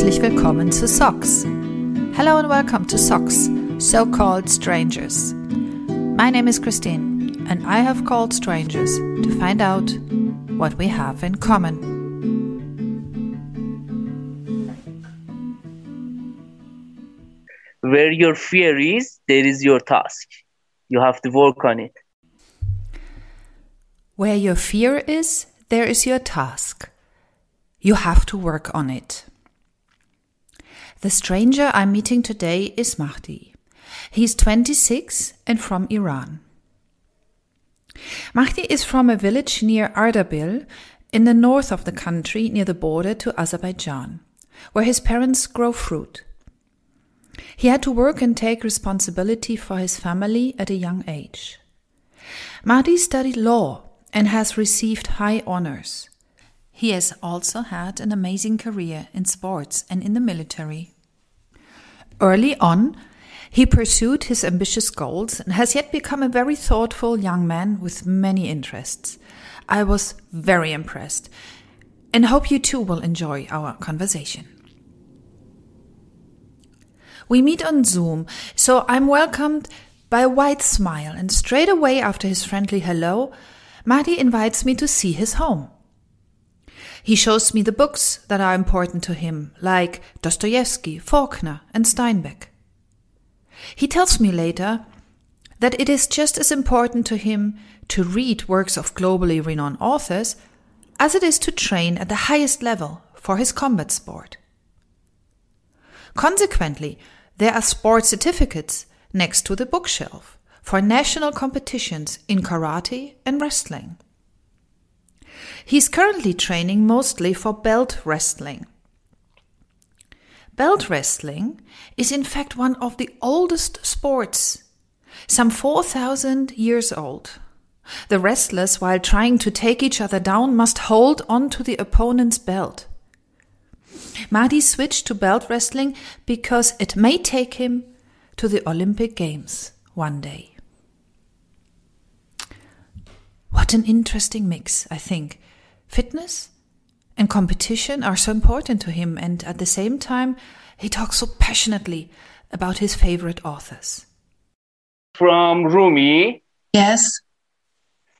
Herzlich willkommen zu Socks. Hello and welcome to Socks, so called strangers. My name is Christine, and I have called strangers to find out what we have in common. Where your fear is, there is your task. You have to work on it. Where your fear is, there is your task. You have to work on it. The stranger I'm meeting today is Mahdi. He's 26 and from Iran. Mahdi is from a village near Ardabil in the north of the country near the border to Azerbaijan, where his parents grow fruit. He had to work and take responsibility for his family at a young age. Mahdi studied law and has received high honors. He has also had an amazing career in sports and in the military. Early on, he pursued his ambitious goals and has yet become a very thoughtful young man with many interests. I was very impressed and hope you too will enjoy our conversation. We meet on Zoom, so I'm welcomed by a wide smile, and straight away after his friendly hello, Mahdi invites me to see his home. He shows me the books that are important to him, like Dostoevsky, Faulkner, and Steinbeck. He tells me later that it is just as important to him to read works of globally renowned authors as it is to train at the highest level for his combat sport. Consequently, there are sport certificates next to the bookshelf for national competitions in karate and wrestling. He's currently training mostly for belt wrestling. Belt wrestling is in fact one of the oldest sports, some 4,000 years old. The wrestlers, while trying to take each other down, must hold on to the opponent's belt. Mahdi switched to belt wrestling because it may take him to the Olympic Games one day. What an interesting mix, I think Fitness and competition are so important to him, and at the same time, he talks so passionately about his favorite authors. From Rumi Yes.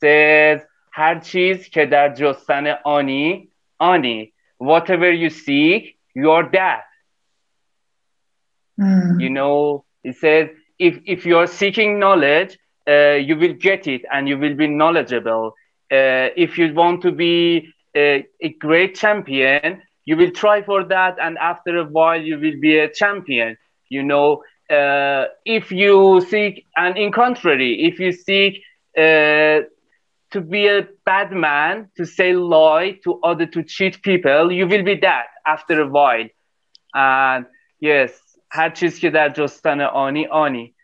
says هر چیز که در جستن آنی آنی whatever you seek you're that Mm. you know it says if if you're seeking knowledge uh, you will get it and you will be knowledgeable uh, if you want to be a, a great champion you will try for that and after a while you will be a champion you know uh, if you seek and in contrary if you seek uh, to be a bad man to say lie to other to cheat people you will be that after a while and yes هر چیز که در جستن آنی آنی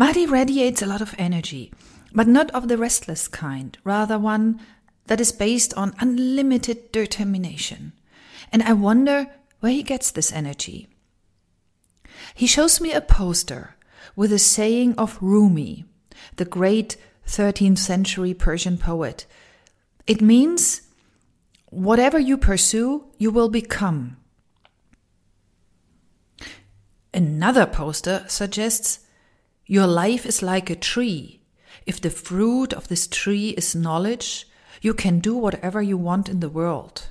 Mahdi radiates a lot of energy, but not of the restless kind, rather one that is based on unlimited determination. And I wonder where he gets this energy. He shows me a poster with a saying of Rumi, the great 13th century Persian poet. It means, whatever you pursue, you will become. Another poster suggests your life is like a tree. If the fruit of this tree is knowledge, you can do whatever you want in the world.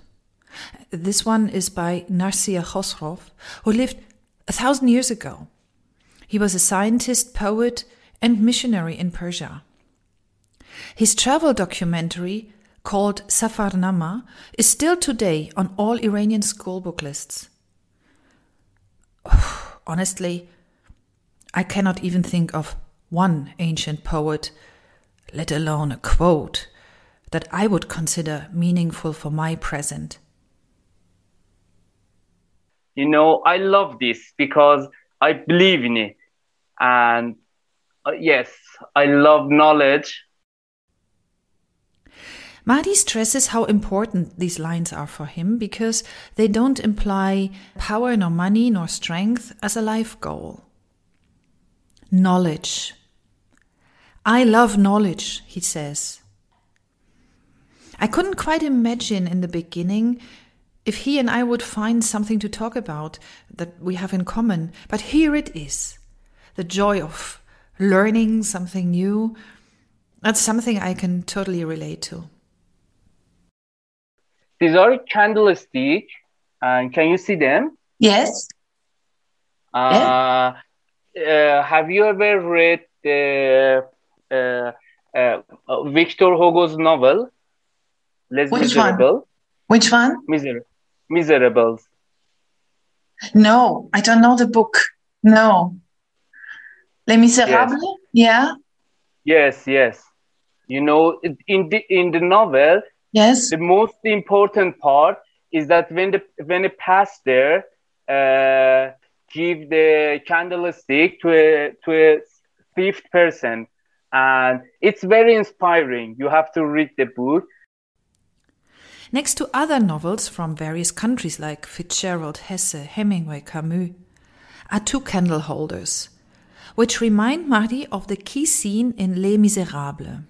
This one is by Nasir Khosrow, who lived a thousand years ago. He was a scientist, poet, and missionary in Persia. His travel documentary, called Safarnama, is still today on all Iranian school book lists. Honestly, I cannot even think of one ancient poet, let alone a quote, that I would consider meaningful for my present. you know i love this because i believe in it and uh, yes i love knowledge Mahdi stresses how important these lines are for him because they don't imply power nor money nor strength as a life goal. Knowledge. I love knowledge, he says. I couldn't quite imagine in the beginning if he and I would find something to talk about that we have in common. But here it is the joy of learning something new. That's something I can totally relate to. These are candlestick, and can you see them? Yes. Uh, uh, have you ever read the Uh, uh, uh, Victor Hugo's novel, Les Which Miserables? one? Which one? Miser- Miserables. No, I don't know the book. No. Les Miserables? Yeah. Yes, yes. You know, in the in the novel, Yes. the most important part is that when the when a pastor uh, give the candlestick to a to a fifth person, and it's very inspiring. You have to read the book. Next to other novels from various countries like Fitzgerald, Hesse, Hemingway, Camus, are two candle holders, which remind Mahdi of the key scene in Les Miserables.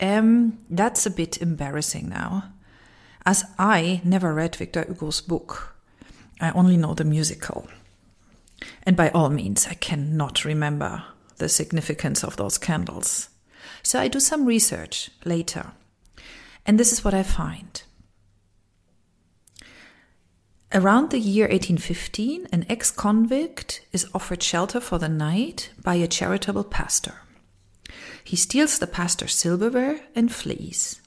Um, that's a bit embarrassing now, as I never read Victor Hugo's book. I only know the musical. And by all means, I cannot remember the significance of those candles. So I do some research later. And this is what I find. Around the year 1815, an ex convict is offered shelter for the night by a charitable pastor. He steals the pastor's silverware and flees.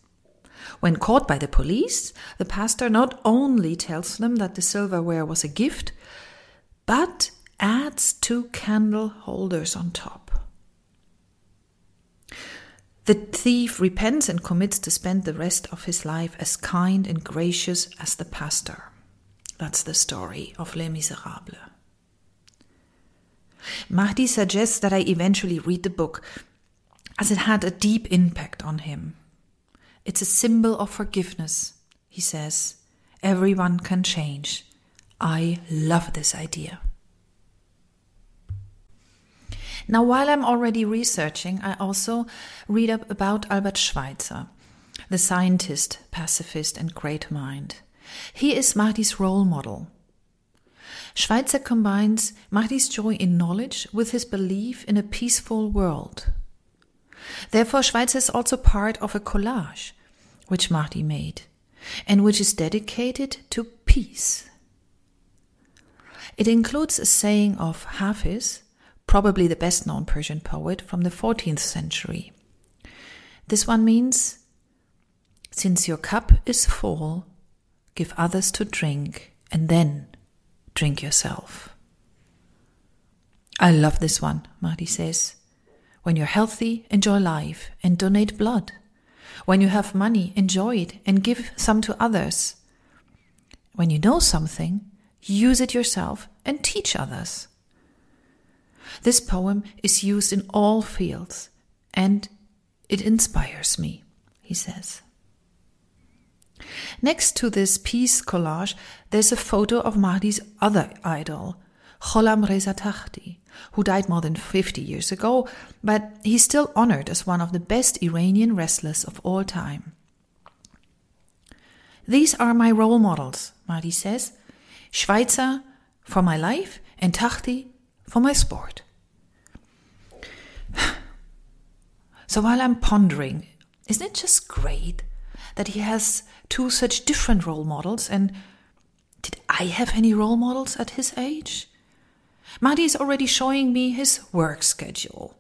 When caught by the police, the pastor not only tells them that the silverware was a gift, but adds two candle holders on top. The thief repents and commits to spend the rest of his life as kind and gracious as the pastor. That's the story of Les Miserables. Mahdi suggests that I eventually read the book, as it had a deep impact on him. It's a symbol of forgiveness, he says. Everyone can change. I love this idea. Now, while I'm already researching, I also read up about Albert Schweitzer, the scientist, pacifist, and great mind. He is Mahdi's role model. Schweitzer combines Mahdi's joy in knowledge with his belief in a peaceful world. Therefore, Schweitzer is also part of a collage which Mahdi made and which is dedicated to peace. It includes a saying of Hafiz, probably the best known Persian poet from the 14th century. This one means, Since your cup is full, give others to drink, and then drink yourself. I love this one, Mahdi says. When you're healthy, enjoy life and donate blood. When you have money, enjoy it and give some to others. When you know something, use it yourself and teach others. This poem is used in all fields and it inspires me, he says. Next to this peace collage, there's a photo of Mahdi's other idol, Gholam Reza Takhti, who died more than 50 years ago, but he's still honored as one of the best Iranian wrestlers of all time. These are my role models, Mahdi says. Schweitzer for my life and Takhti for my sport. So while I'm pondering, isn't it just great that he has two such different role models? And did I have any role models at his age? Mahdi is already showing me his work schedule.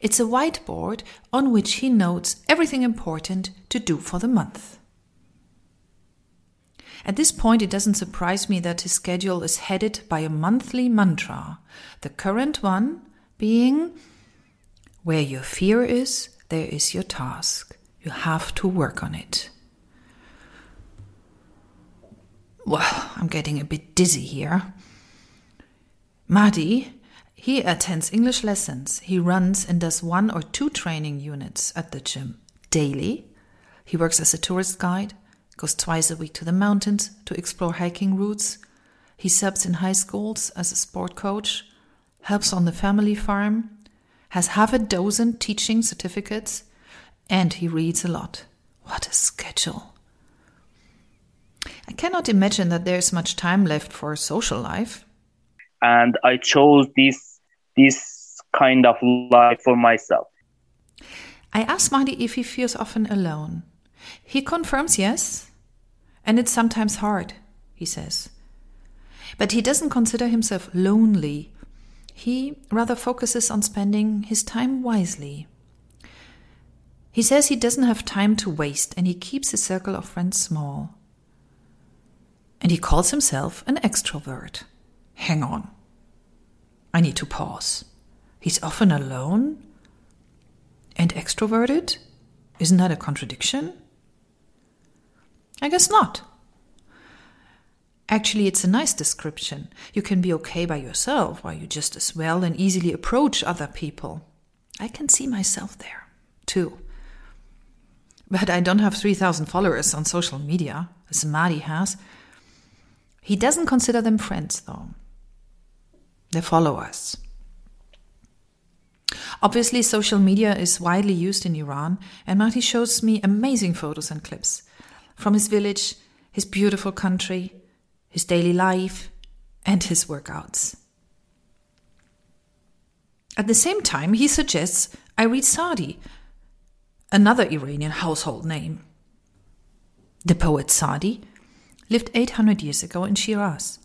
It's a whiteboard on which he notes everything important to do for the month. At this point, it doesn't surprise me that his schedule is headed by a monthly mantra, the current one being Where your fear is, there is your task. You have to work on it. Well, I'm getting a bit dizzy here. Mahdi, he attends English lessons. He runs and does one or two training units at the gym daily. He works as a tourist guide, goes twice a week to the mountains to explore hiking routes. He subs in high schools as a sport coach, helps on the family farm, has half a dozen teaching certificates, and he reads a lot. What a schedule! I cannot imagine that there's much time left for social life. And I chose this this kind of life for myself. I asked Mahdi if he feels often alone. He confirms yes, and it's sometimes hard, he says. But he doesn't consider himself lonely. He rather focuses on spending his time wisely. He says he doesn't have time to waste and he keeps his circle of friends small. And he calls himself an extrovert. Hang on. I need to pause. He's often alone and extroverted? Isn't that a contradiction? I guess not. Actually, it's a nice description. You can be okay by yourself while you just as well and easily approach other people. I can see myself there, too. But I don't have 3,000 followers on social media, as Mahdi has. He doesn't consider them friends, though. They're followers. Obviously, social media is widely used in Iran, and Mahdi shows me amazing photos and clips from his village, his beautiful country, his daily life, and his workouts. At the same time, he suggests I read Sadi, another Iranian household name. The poet Sadi lived 800 years ago in Shiraz,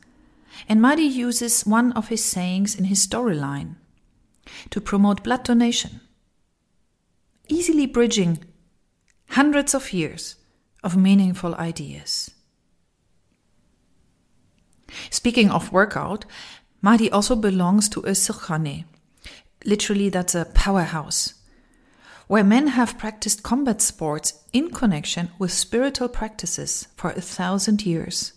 and Mahdi uses one of his sayings in his storyline to promote blood donation, easily bridging hundreds of years of meaningful ideas. Speaking of workout, Mahdi also belongs to a Zurkhaneh. Literally, that's a powerhouse, where men have practiced combat sports in connection with spiritual practices for a thousand years.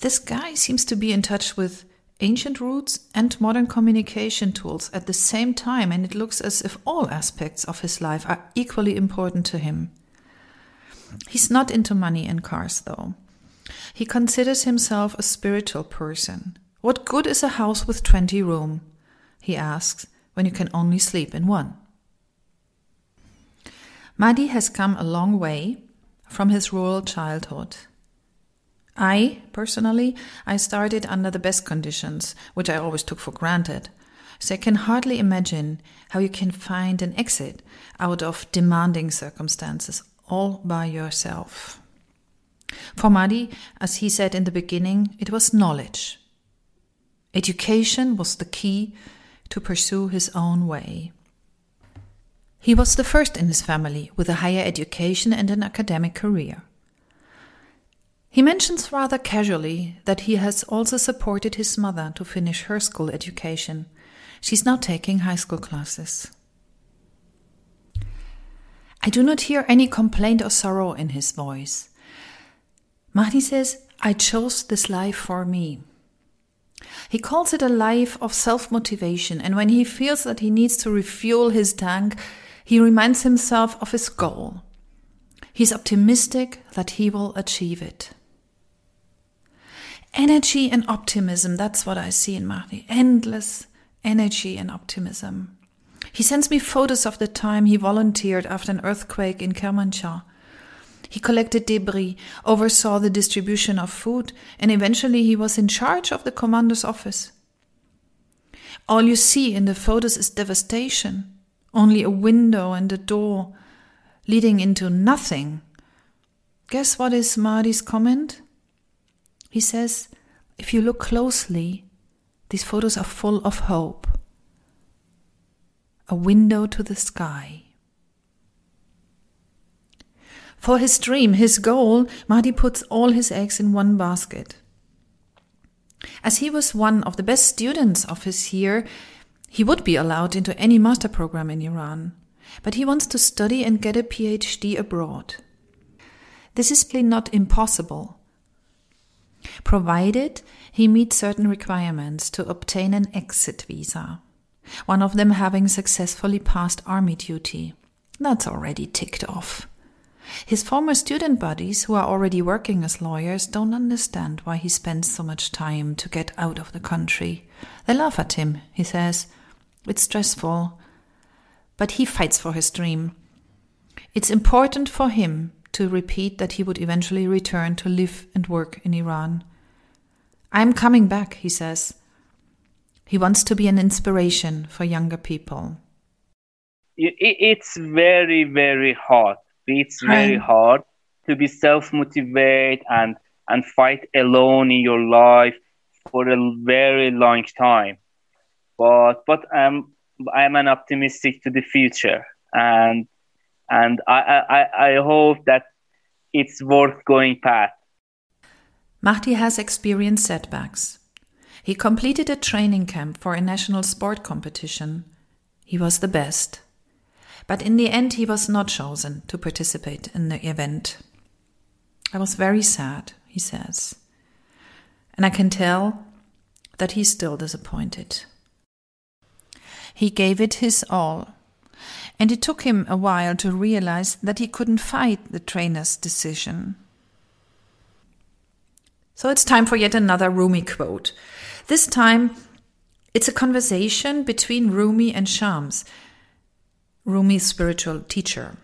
This guy seems to be in touch with ancient roots and modern communication tools at the same time, and it looks as if all aspects of his life are equally important to him. He's not into money and cars, though. He considers himself a spiritual person. What good is a house with 20 room? He asks, when you can only sleep in one. Mahdi has come a long way from his rural childhood. I, personally, I started under the best conditions, which I always took for granted. So I can hardly imagine how you can find an exit out of demanding circumstances all by yourself. For Mahdi, as he said in the beginning, it was knowledge. Education was the key to pursue his own way. He was the first in his family with a higher education and an academic career. He mentions rather casually that he has also supported his mother to finish her school education. She's now taking high school classes. I do not hear any complaint or sorrow in his voice. Mahdi says, I chose this life for me. He calls it a life of self motivation, and when he feels that he needs to refuel his tank, he reminds himself of his goal. He's optimistic that he will achieve it. Energy and optimism, that's what I see in Mahdi. Endless energy and optimism. He sends me photos of the time he volunteered after an earthquake in Kermanshah. He collected debris, oversaw the distribution of food, and eventually he was in charge of the commander's office. All you see in the photos is devastation. Only a window and a door leading into nothing. Guess what is Mahdi's comment? He says, if you look closely, these photos are full of hope. A window to the sky. For his dream, his goal, Mahdi puts all his eggs in one basket. As he was one of the best students of his year, he would be allowed into any master program in Iran. But he wants to study and get a PhD abroad. This is plainly not impossible provided he meets certain requirements to obtain an exit visa, one of them having successfully passed army duty. That's already ticked off. His former student buddies, who are already working as lawyers, don't understand why he spends so much time to get out of the country. They laugh at him, he says. It's stressful. But he fights for his dream. It's important for him to repeat that he would eventually return to live and work in Iran. I'm coming back, he says. He wants to be an inspiration for younger people. It's very, very hard. It's very hard to be self motivated and, and fight alone in your life for a very long time. But but I'm I'm an optimistic to the future and and I, I, I hope that it's worth going past. Mahdi has experienced setbacks. He completed a training camp for a national sport competition. He was the best. But in the end, he was not chosen to participate in the event. I was very sad, he says. And I can tell that he's still disappointed. He gave it his all. And it took him a while to realize that he couldn't fight the trainer's decision. So it's time for yet another Rumi quote. This time, it's a conversation between Rumi and Shams, Rumi's spiritual teacher.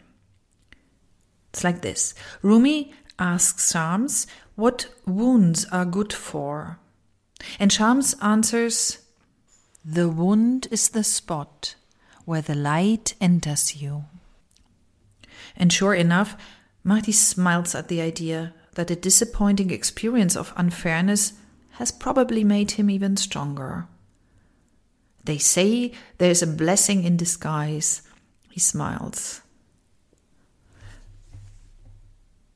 It's like this Rumi asks Shams what wounds are good for. And Shams answers, The wound is the spot where the light enters you. And sure enough, Mahdi smiles at the idea that a disappointing experience of unfairness has probably made him even stronger. They say there's a blessing in disguise. He smiles.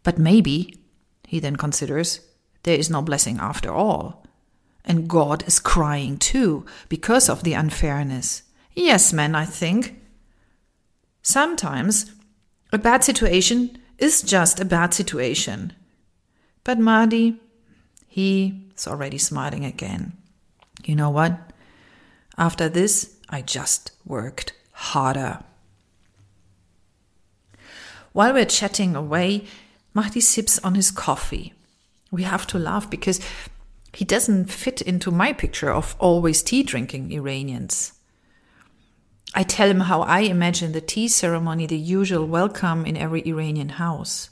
But maybe, he then considers, there is no blessing after all. And God is crying too because of the unfairness. Yes, man, I think. Sometimes a bad situation is just a bad situation. But Mahdi, he is already smiling again. You know what? After this, I just worked harder. While we're chatting away, Mahdi sips on his coffee. We have to laugh because he doesn't fit into my picture of always tea drinking Iranians. I tell him how I imagine the tea ceremony, the usual welcome in every Iranian house.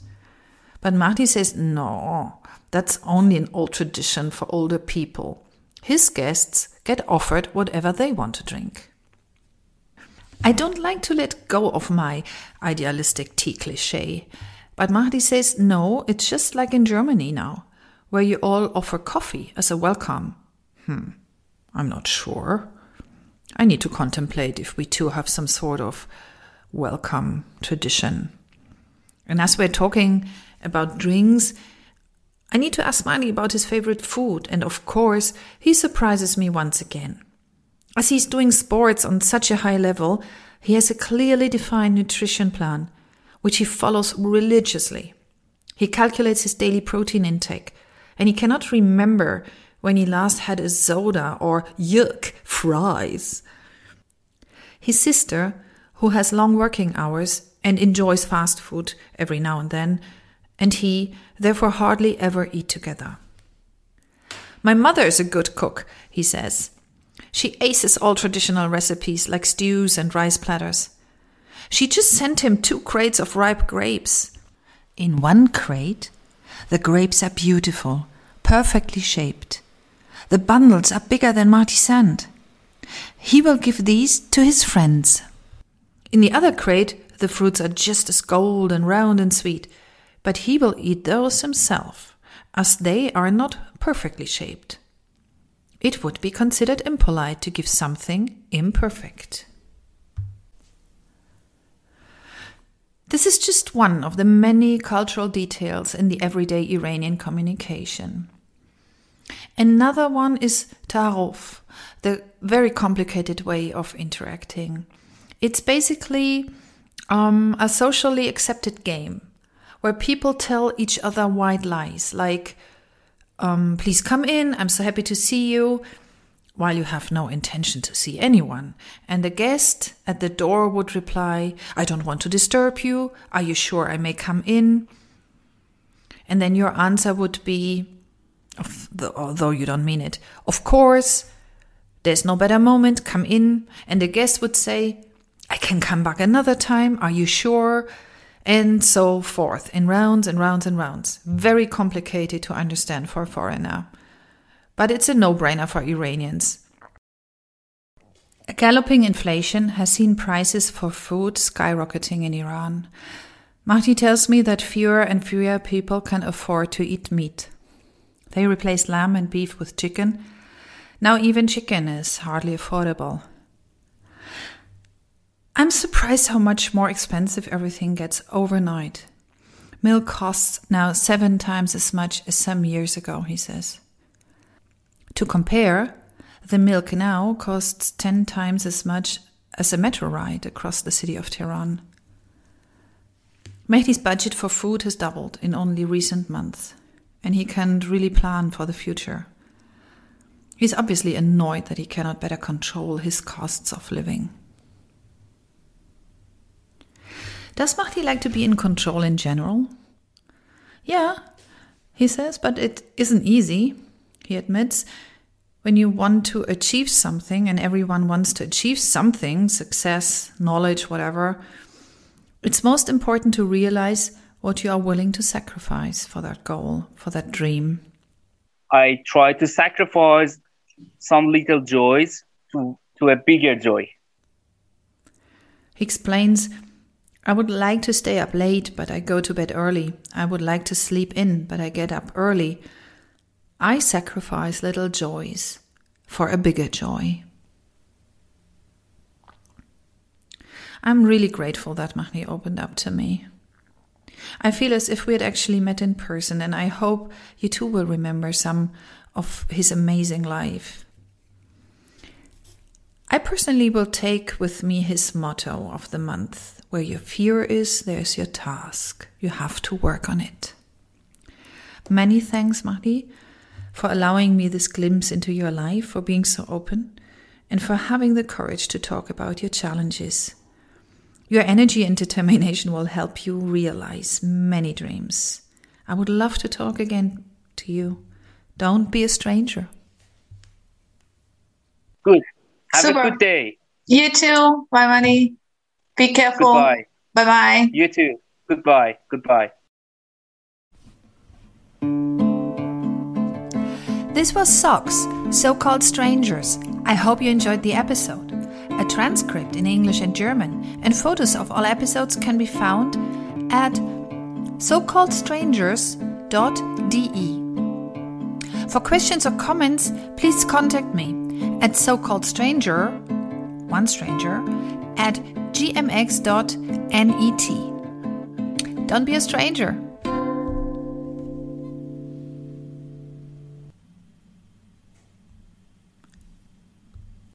But Mahdi says, no, that's only an old tradition for older people. His guests get offered whatever they want to drink. I don't like to let go of my idealistic tea cliche, but Mahdi says, no, it's just like in Germany now, where you all offer coffee as a welcome. Hmm, I'm not sure. I need to contemplate if we too have some sort of welcome tradition. And as we're talking about drinks. I need to ask Mahdi about his favorite food, and of course, he surprises me once again. As he's doing sports on such a high level, he has a clearly defined nutrition plan, which he follows religiously. He calculates his daily protein intake, and he cannot remember when he last had a soda or yuck fries. His sister, who has long working hours and enjoys fast food every now and then, and he therefore hardly ever eat together. My mother is a good cook, he says. She aces all traditional recipes like stews and rice platters. She just sent him two crates of ripe grapes. In one crate, the grapes are beautiful, perfectly shaped. The bundles are bigger than Mahdi's hand. He will give these to his friends. In the other crate, the fruits are just as gold and round and sweet, but he will eat those himself, as they are not perfectly shaped. It would be considered impolite to give something imperfect. This is just one of the many cultural details in the everyday Iranian communication. Another one is taarof, the very complicated way of interacting. It's basically um, a socially accepted game where people tell each other white lies like, um, please come in, I'm so happy to see you, while you have no intention to see anyone. And the guest at the door would reply, I don't want to disturb you. Are you sure I may come in? And then your answer would be, although you don't mean it, of course, there's no better moment, come in. And the guest would say, I can come back another time. Are you sure? And so forth in rounds and rounds and rounds. Very complicated to understand for a foreigner. But it's a no brainer for Iranians. A galloping inflation has seen prices for food skyrocketing in Iran. Mahdi tells me that fewer and fewer people can afford to eat meat. They replace lamb and beef with chicken. Now even chicken is hardly affordable. I'm surprised how much more expensive everything gets overnight. Milk costs now seven times as much as some years ago, he says. To compare, the milk now costs 10 times as much as a metro ride across the city of Tehran. Mahdi's budget for food has doubled in only recent months, and he can't really plan for the future. He's obviously annoyed that he cannot better control his costs of living. Does Mahdi like to be in control in general? Yeah, he says, but it isn't easy. He admits when you want to achieve something and everyone wants to achieve something, success, knowledge, whatever, it's most important to realize what you are willing to sacrifice for that goal, for that dream. I try to sacrifice some little joys to, to a bigger joy. He explains I would like to stay up late, but I go to bed early. I would like to sleep in, but I get up early. I sacrifice little joys for a bigger joy. I'm really grateful that Mahdi opened up to me. I feel as if we had actually met in person, and I hope you too will remember some of his amazing life. I personally will take with me his motto of the month where your fear is, there's your task. You have to work on it. Many thanks, Mahdi, for allowing me this glimpse into your life, for being so open, and for having the courage to talk about your challenges. Your energy and determination will help you realize many dreams. I would love to talk again to you. Don't be a stranger. Good. Have Super. a good day. You too. Bye, Mahdi. Be careful. Goodbye. Bye bye. You too. Goodbye. Goodbye. This was Socks, So Called Strangers. I hope you enjoyed the episode. A transcript in English and German and photos of all episodes can be found at socalledstrangers.de. For questions or comments, please contact me at socalledstranger, one stranger, at gmx.net. Don't be a stranger.